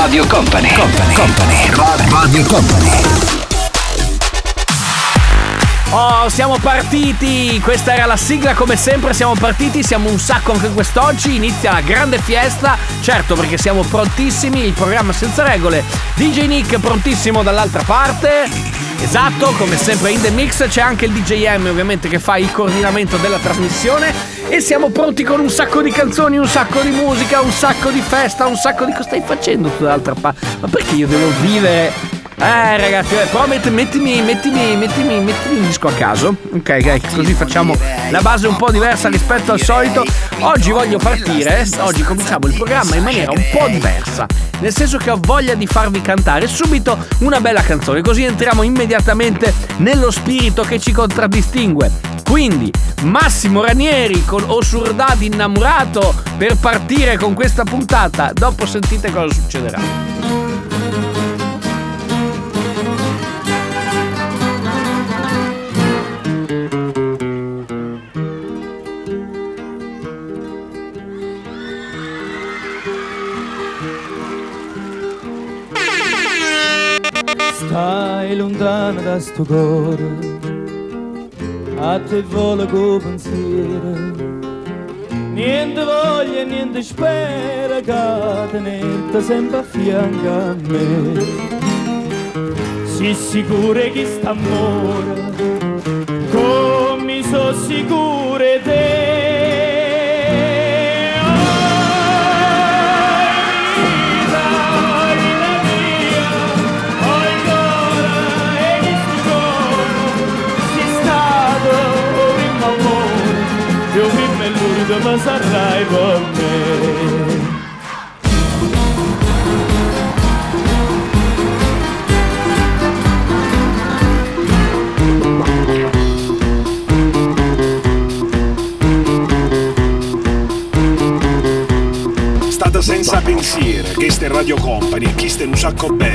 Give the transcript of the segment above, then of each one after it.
Radio Company, Company, Company, Radio Company. Oh, siamo partiti! Questa era la sigla come sempre, siamo partiti, siamo un sacco anche quest'oggi, inizia la grande fiesta, certo perché siamo prontissimi, il programma senza regole, DJ Nick prontissimo dall'altra parte, esatto, come sempre in The Mix c'è anche il DJM ovviamente che fa il coordinamento della trasmissione e siamo pronti con un sacco di canzoni, un sacco di musica, un sacco di festa, un sacco di... cosa stai facendo tu dall'altra parte? Ma perché io devo vivere... Eh ragazzi, eh, però metti- mettimi, mettimi, mettimi, mettimi un disco a caso. Ok, ok, così facciamo la base un po' diversa rispetto al solito. Oggi voglio partire, oggi cominciamo il programma in maniera un po' diversa. Nel senso che ho voglia di farvi cantare subito una bella canzone, così entriamo immediatamente nello spirito che ci contraddistingue. Quindi, Massimo Ranieri con Osurdad innamorato per partire con questa puntata. Dopo sentite cosa succederà. Stai lontano da sto cuore, a te vola con pensiero. Niente voglia, niente spera che tenete sempre a fianco a me. Si sicuro che sta amore, come so sicure te. Jacob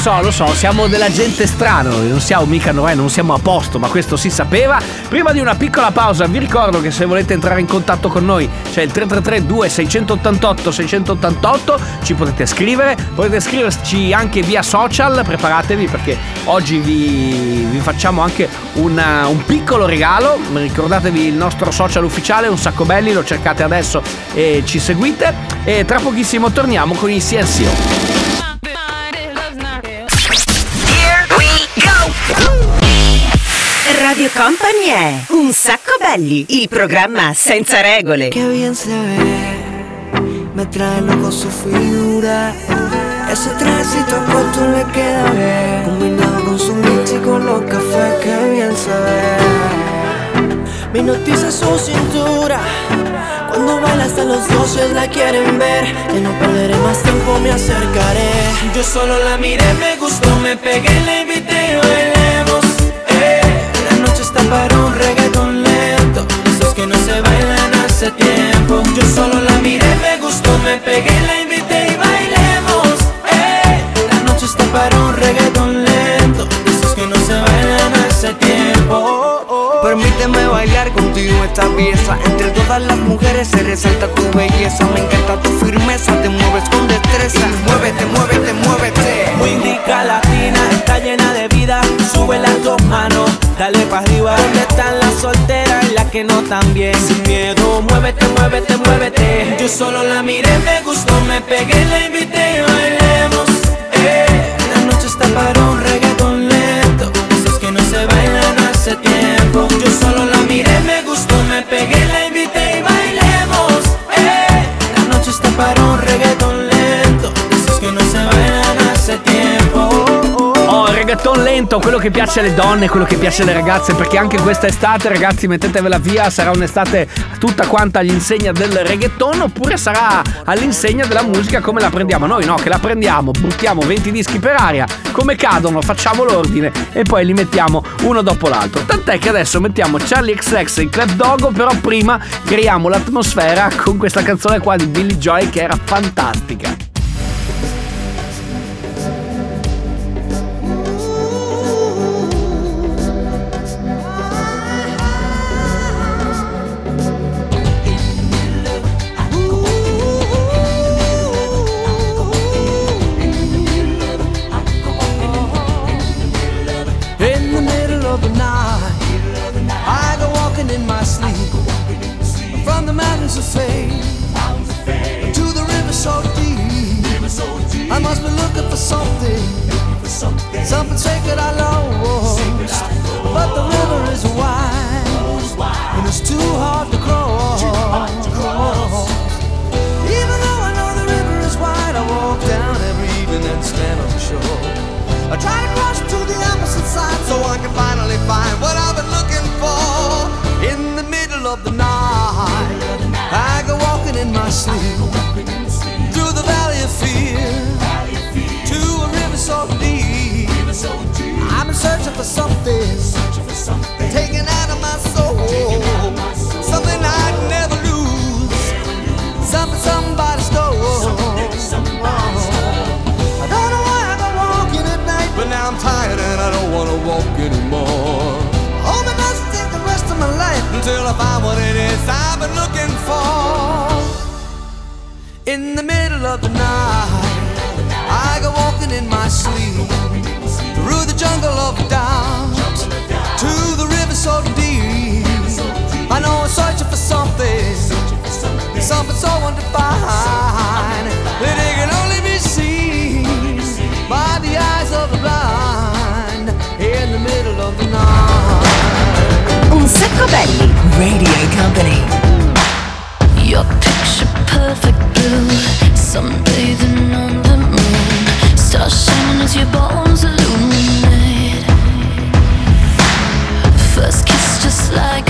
so, lo so, siamo della gente strana, non siamo mica noi, non siamo a posto, ma questo si sapeva. Prima di una piccola pausa vi ricordo che se volete entrare in contatto con noi c'è il 333 2688 688, ci potete scrivere, potete scriverci anche via social, preparatevi perché oggi vi, vi facciamo anche una- un piccolo regalo, ricordatevi il nostro social ufficiale, un sacco belli, lo cercate adesso e ci seguite e tra pochissimo torniamo con i CNCO. Radio Company è Un sacco belli, il programma senza regole. Qué bien se ve, me trae loco su figura. Ese trajecito corto le queda bien, combinado con su mix y con los cafés, que bien se ve. Me noticia su cintura, cuando baila hasta los dioses la quieren ver. Ya no perderé más tiempo, me acercaré. Yo solo la miré, me gustó, me pegué, la invité y bailemos. Para un reggaeton lento, esos que no se bailan hace tiempo. Yo solo la miré, me gustó, me pegué, la invité y bailemos. La noche está para un reggaeton lento, esos que no se bailan hace tiempo. Permíteme bailar contigo esta pieza. Entre todas las mujeres se resalta tu belleza. Me encanta tu firmeza, te mueves con destreza. Muévete, muévete, muévete. Muy indica latina, está llena de vida. Sube las dos manos, dale para arriba. ¿Dónde están las solteras y las que no tan bien? Sin miedo, muévete, muévete, muévete. Yo solo la miré, me gustó, me pegué, la invité y bailemos. Eh. La noche está para un reggaeton lento. Esos que no se bailan hace tiempo Yo solo la miré, me gustó, me pegué, la invité y bailemos eh. La noche está para un reggaeton lento Esos che non se bailan reggaeton lento, quello che piace alle donne, quello che piace alle ragazze, perché anche questa estate, ragazzi, mettetevela via, sarà un'estate tutta quanta all'insegna del reggaeton, oppure sarà all'insegna della musica come la prendiamo noi, no? Che la prendiamo, buttiamo 20 dischi per aria, come cadono, facciamo l'ordine e poi li mettiamo uno dopo l'altro. Tant'è che adesso mettiamo Charlie XX e Club Dogo, però prima creiamo l'atmosfera con questa canzone qua di Billy Joy che era fantastica. Of the night, I go walking in my sleep through the valley of fear to a river so deep. I'm in searching for something, taken out of my soul, until I find what it is I've been looking for. In the middle of the night, I go walking in my sleep through the jungle of doubt to the river so deep. I know I'm searching for something, something so undefined sacco belli. Radio Company. Your picture perfect blue, sunbathing on the moon, stars shining as your bones illuminate. First kiss just like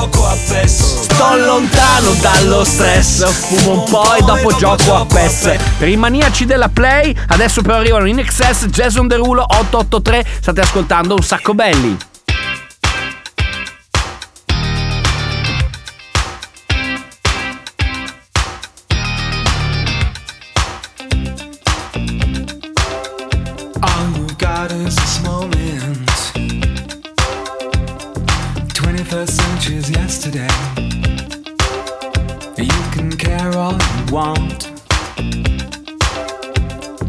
gioco a PES. Sto lontano dallo stress. Fumo un po' e dopo gioco a PES. Per i maniaci della Play. Adesso però arrivano in excess Jason Derulo 883 State ascoltando un sacco belli all you want.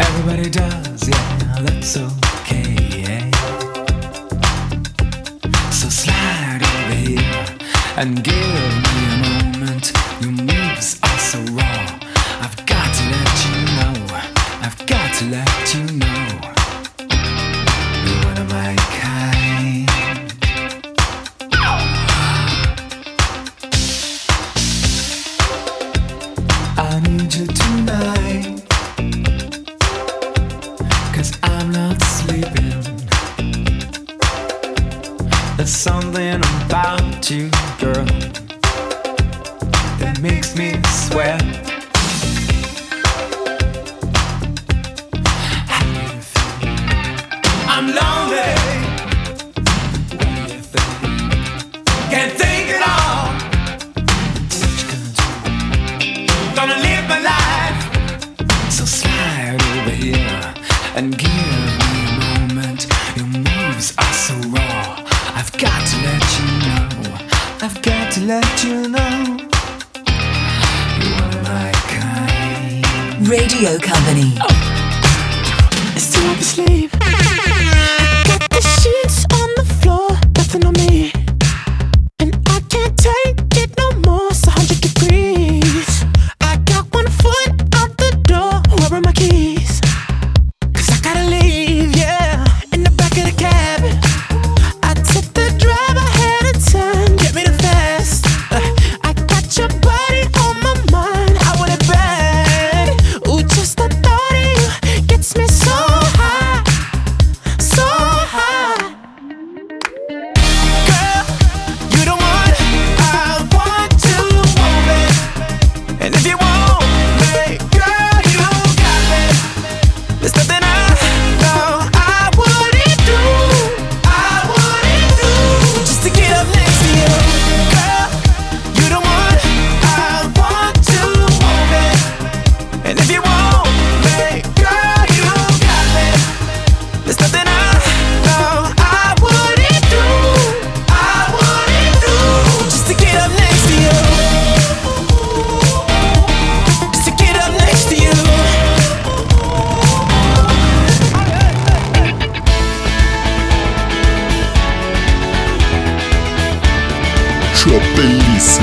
Everybody does, yeah, that's okay. yeah. So slide over here and give me Radio Company. It's too hard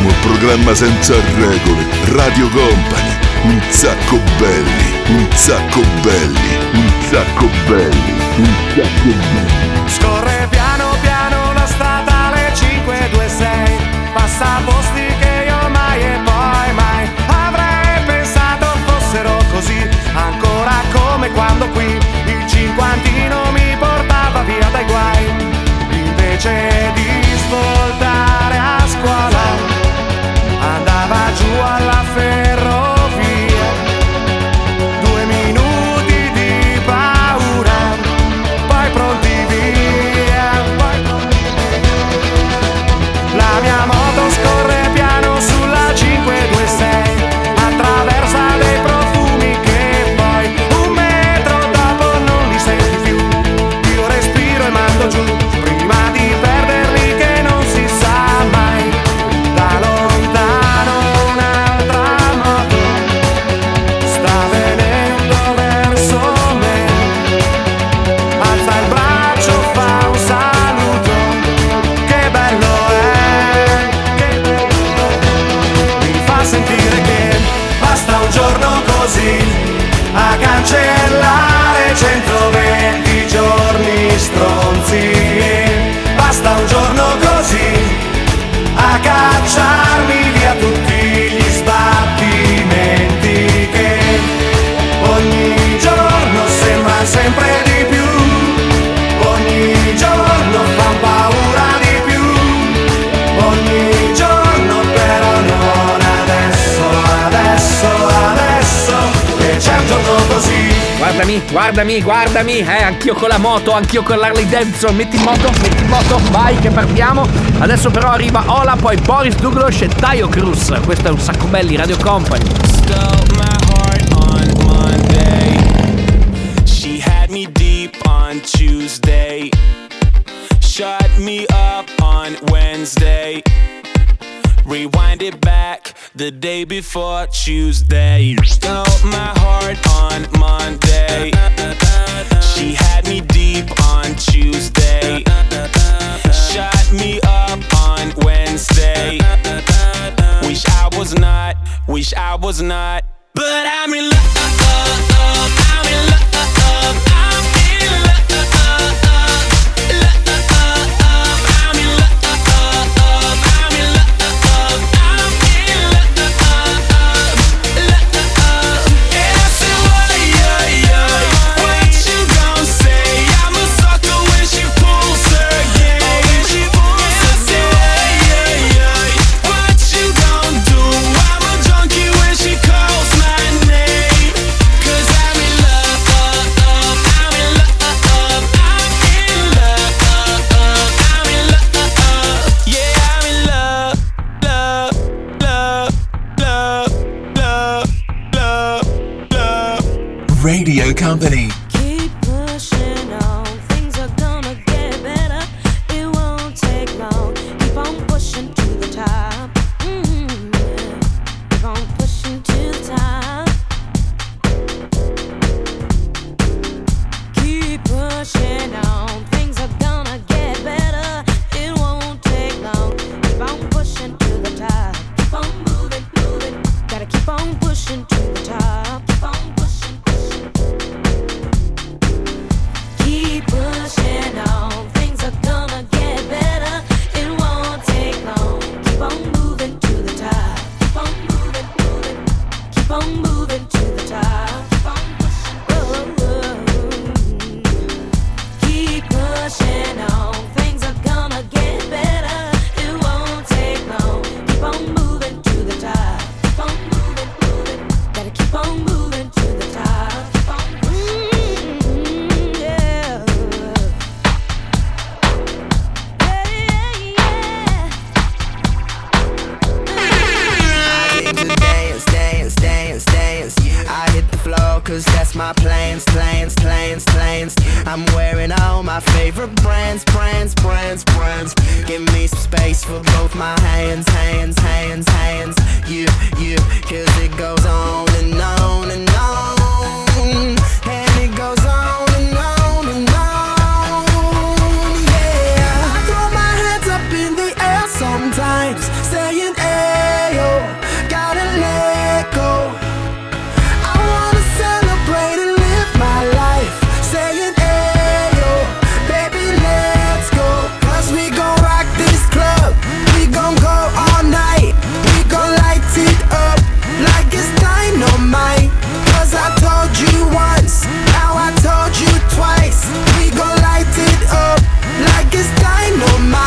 un programma senza regole. Radio Company, un sacco belli, un sacco belli, un sacco belli, un sacco belli. Scorre piano piano la strada alle 526, passa posti che io mai e poi mai avrei pensato fossero così, ancora come quando qui il cinquantino mi portava via dai guai, invece di svoltare a scuola. guardami, guardami, eh, anch'io con la moto, anch'io con l'Harley Davidson, metti in moto, metti in moto, vai che partiamo. Adesso però arriva Ola, poi Boris Douglas e Tayo Cruz. Questo è un sacco belli Radio Company. Rewind it back the day before Tuesday. was not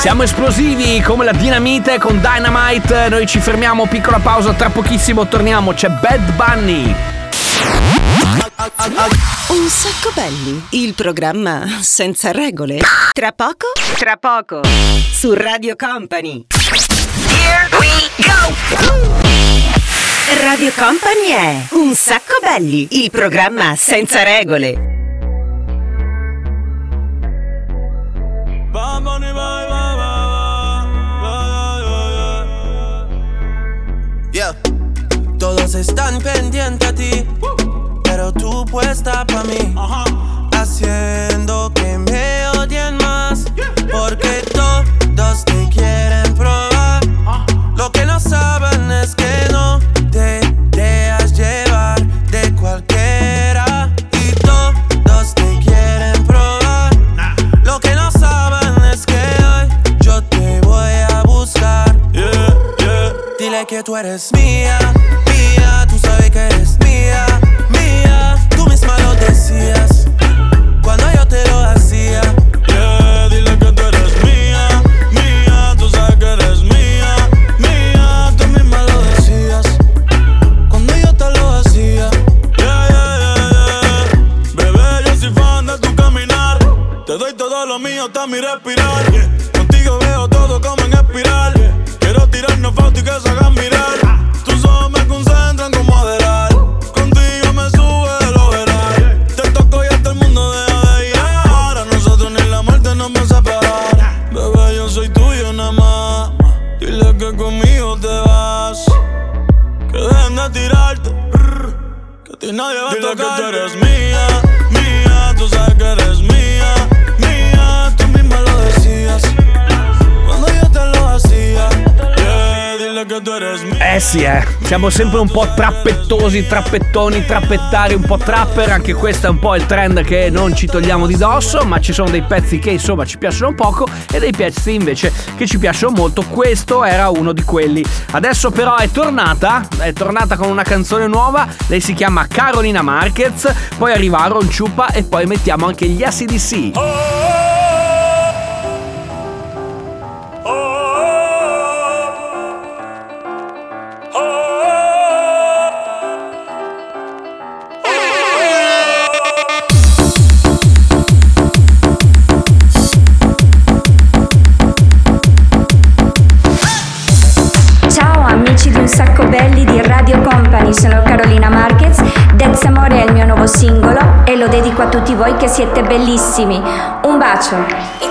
Siamo esplosivi come la dinamite con Dynamite. Noi ci fermiamo, piccola pausa, tra pochissimo torniamo. C'è Bad Bunny. Un sacco belli, il programma senza regole. Tra poco? Tra poco. Su Radio Company. Here we go. Radio Company è Un sacco belli, il programma senza regole. Bambone, vai, Ellas están pendientes a ti, pero tú puesta pa' mí. Haciendo que me odien más, porque todos te quieren probar. Ah. Lo que no saben es que no te dejas llevar de cualquiera. Y todos te quieren probar. Lo que no saben es que hoy yo te voy a buscar. Dile que tú eres mía Eh sì, eh. Siamo sempre un po' trappettosi, trappettoni, trappettari, un po' trapper. Anche questo è un po' il trend che non ci togliamo di dosso. Ma ci sono dei pezzi che insomma ci piacciono poco e dei pezzi invece che ci piacciono molto. Questo era uno di quelli. Adesso però è tornata, è tornata con una canzone nuova. Lei si chiama Carolina Marquez. Poi arriva Aaron Ciupa e poi mettiamo anche gli ACDC. Ciao voi che siete bellissimi. Un bacio!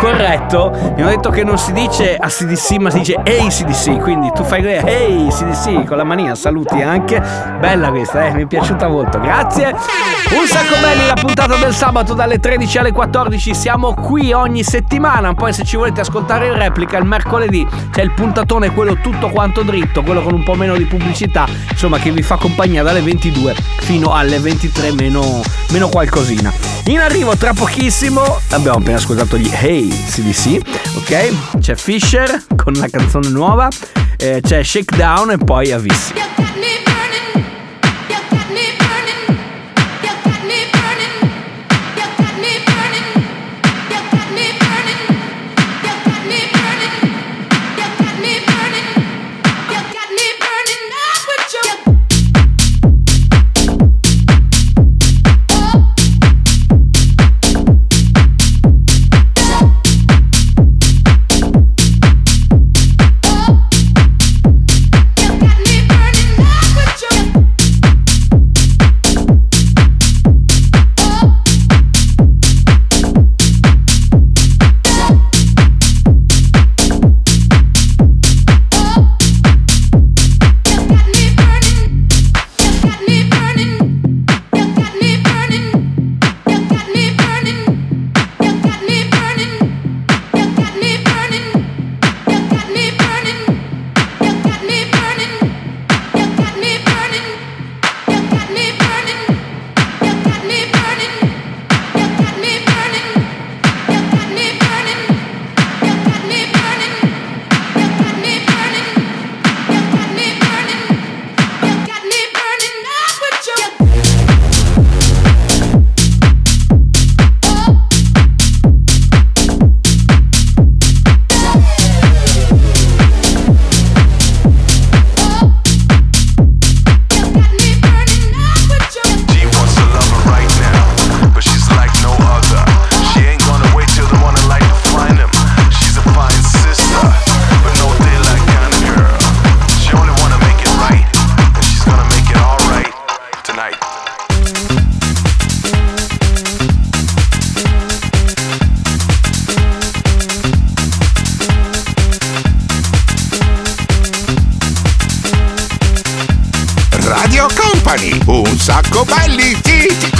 Corretto, mi hanno detto che non si dice ACDC ma si dice Hey CDC, quindi tu fai Hey CDC con la manina, saluti anche. Bella questa, eh, mi è piaciuta molto, grazie. Un sacco belli la puntata del sabato dalle 13 alle 14, siamo qui ogni settimana, poi se ci volete ascoltare in replica il mercoledì c'è il puntatone, quello tutto quanto dritto, quello con un po' meno di pubblicità, insomma che vi fa compagnia dalle 22 fino alle 23 meno, meno qualcosina. In arrivo tra pochissimo abbiamo appena ascoltato gli Hey CDC, ok? C'è Fisher con una canzone nuova, eh, c'è Shakedown e poi Avis. baile,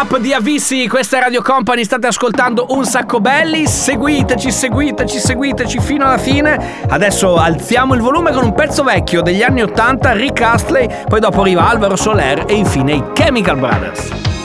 up di Avissi, questa è Radio Company, state ascoltando un sacco belli, seguiteci, seguiteci, seguiteci fino alla fine. Adesso alziamo il volume con un pezzo vecchio degli anni 80, Rick Astley, poi dopo arriva Alvaro Soler e infine i Chemical Brothers.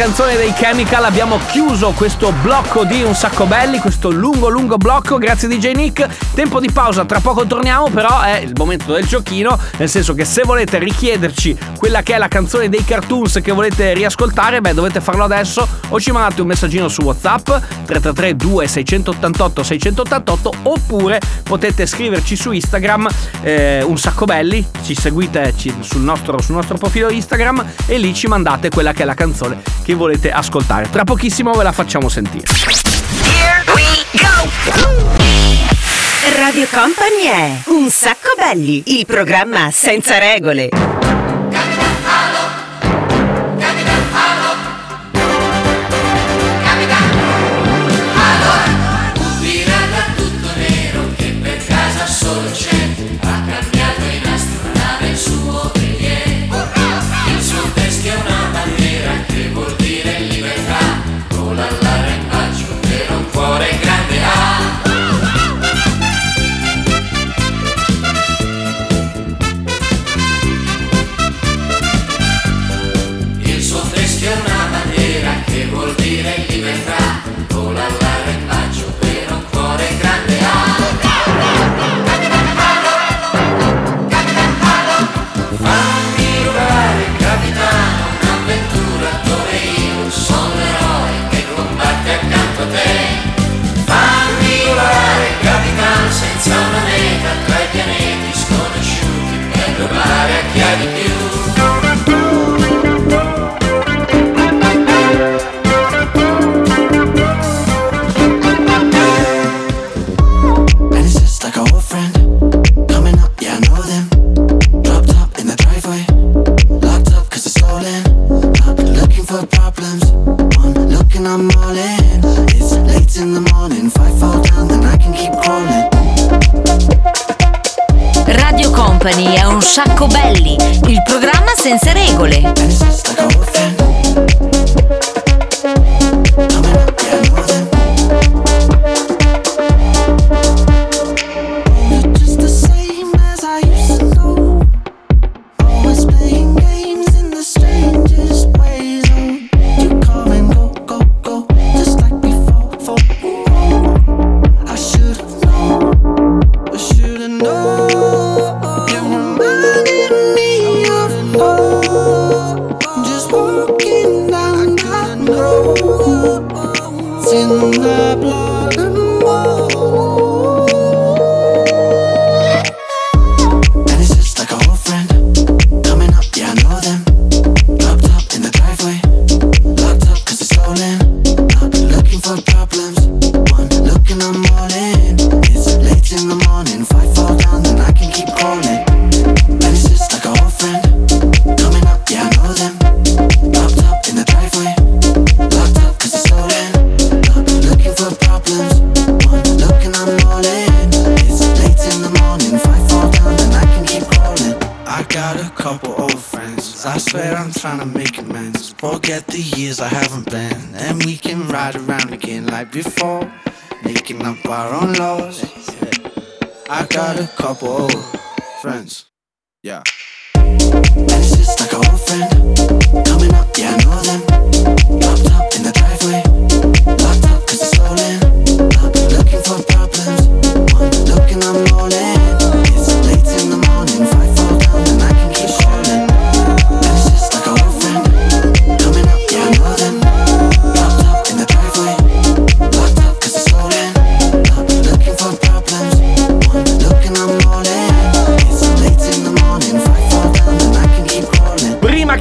canzone dei Chemical abbiamo chiuso questo blocco di Un sacco belli, questo lungo lungo blocco, grazie DJ Nick. Tempo di pausa, tra poco torniamo, però è il momento del giochino, nel senso che se volete richiederci quella che è la canzone dei cartoons che volete riascoltare, beh dovete farlo adesso o ci mandate un messaggino su WhatsApp 333 2688 688 oppure potete scriverci su Instagram eh, Un sacco belli, ci seguite ci, sul, nostro, sul nostro profilo Instagram e lì ci mandate quella che è la canzone che che volete ascoltare. Tra pochissimo ve la facciamo sentire. Here we go! Radio Company è Un sacco belli, il programma senza regole.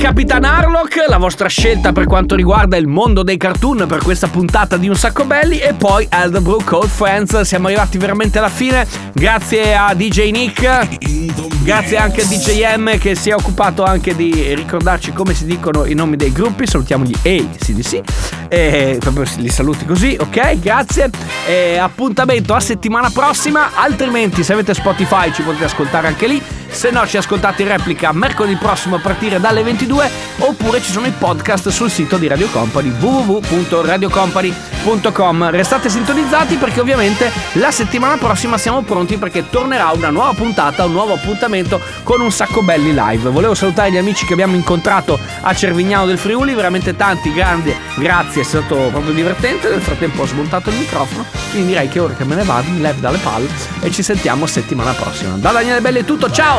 Capitan Harlock, la vostra scelta per quanto riguarda il mondo dei cartoon per questa puntata di Un Sacco Belli e poi Elderbrook Old Friends, siamo arrivati veramente alla fine, grazie a DJ Nick, grazie anche a DJ M che si è occupato anche di ricordarci come si dicono i nomi dei gruppi, salutiamo gli ACDC, e proprio li saluti così, ok? Grazie, e appuntamento a settimana prossima, altrimenti se avete Spotify ci potete ascoltare anche lì. Se no ci ascoltate in replica mercoledì prossimo a partire dalle 22 oppure ci sono i podcast sul sito di Radio Company www.radiocompany.com. Restate sintonizzati perché ovviamente la settimana prossima siamo pronti perché tornerà una nuova puntata, un nuovo appuntamento con un sacco belli live. Volevo salutare gli amici che abbiamo incontrato a Cervignano del Friuli, veramente tanti, grandi, grazie, è stato proprio divertente. Nel frattempo ho smontato il microfono, quindi direi che ora che me ne vado mi levo dalle palle e ci sentiamo settimana prossima. Da Daniele Belli è tutto, ciao!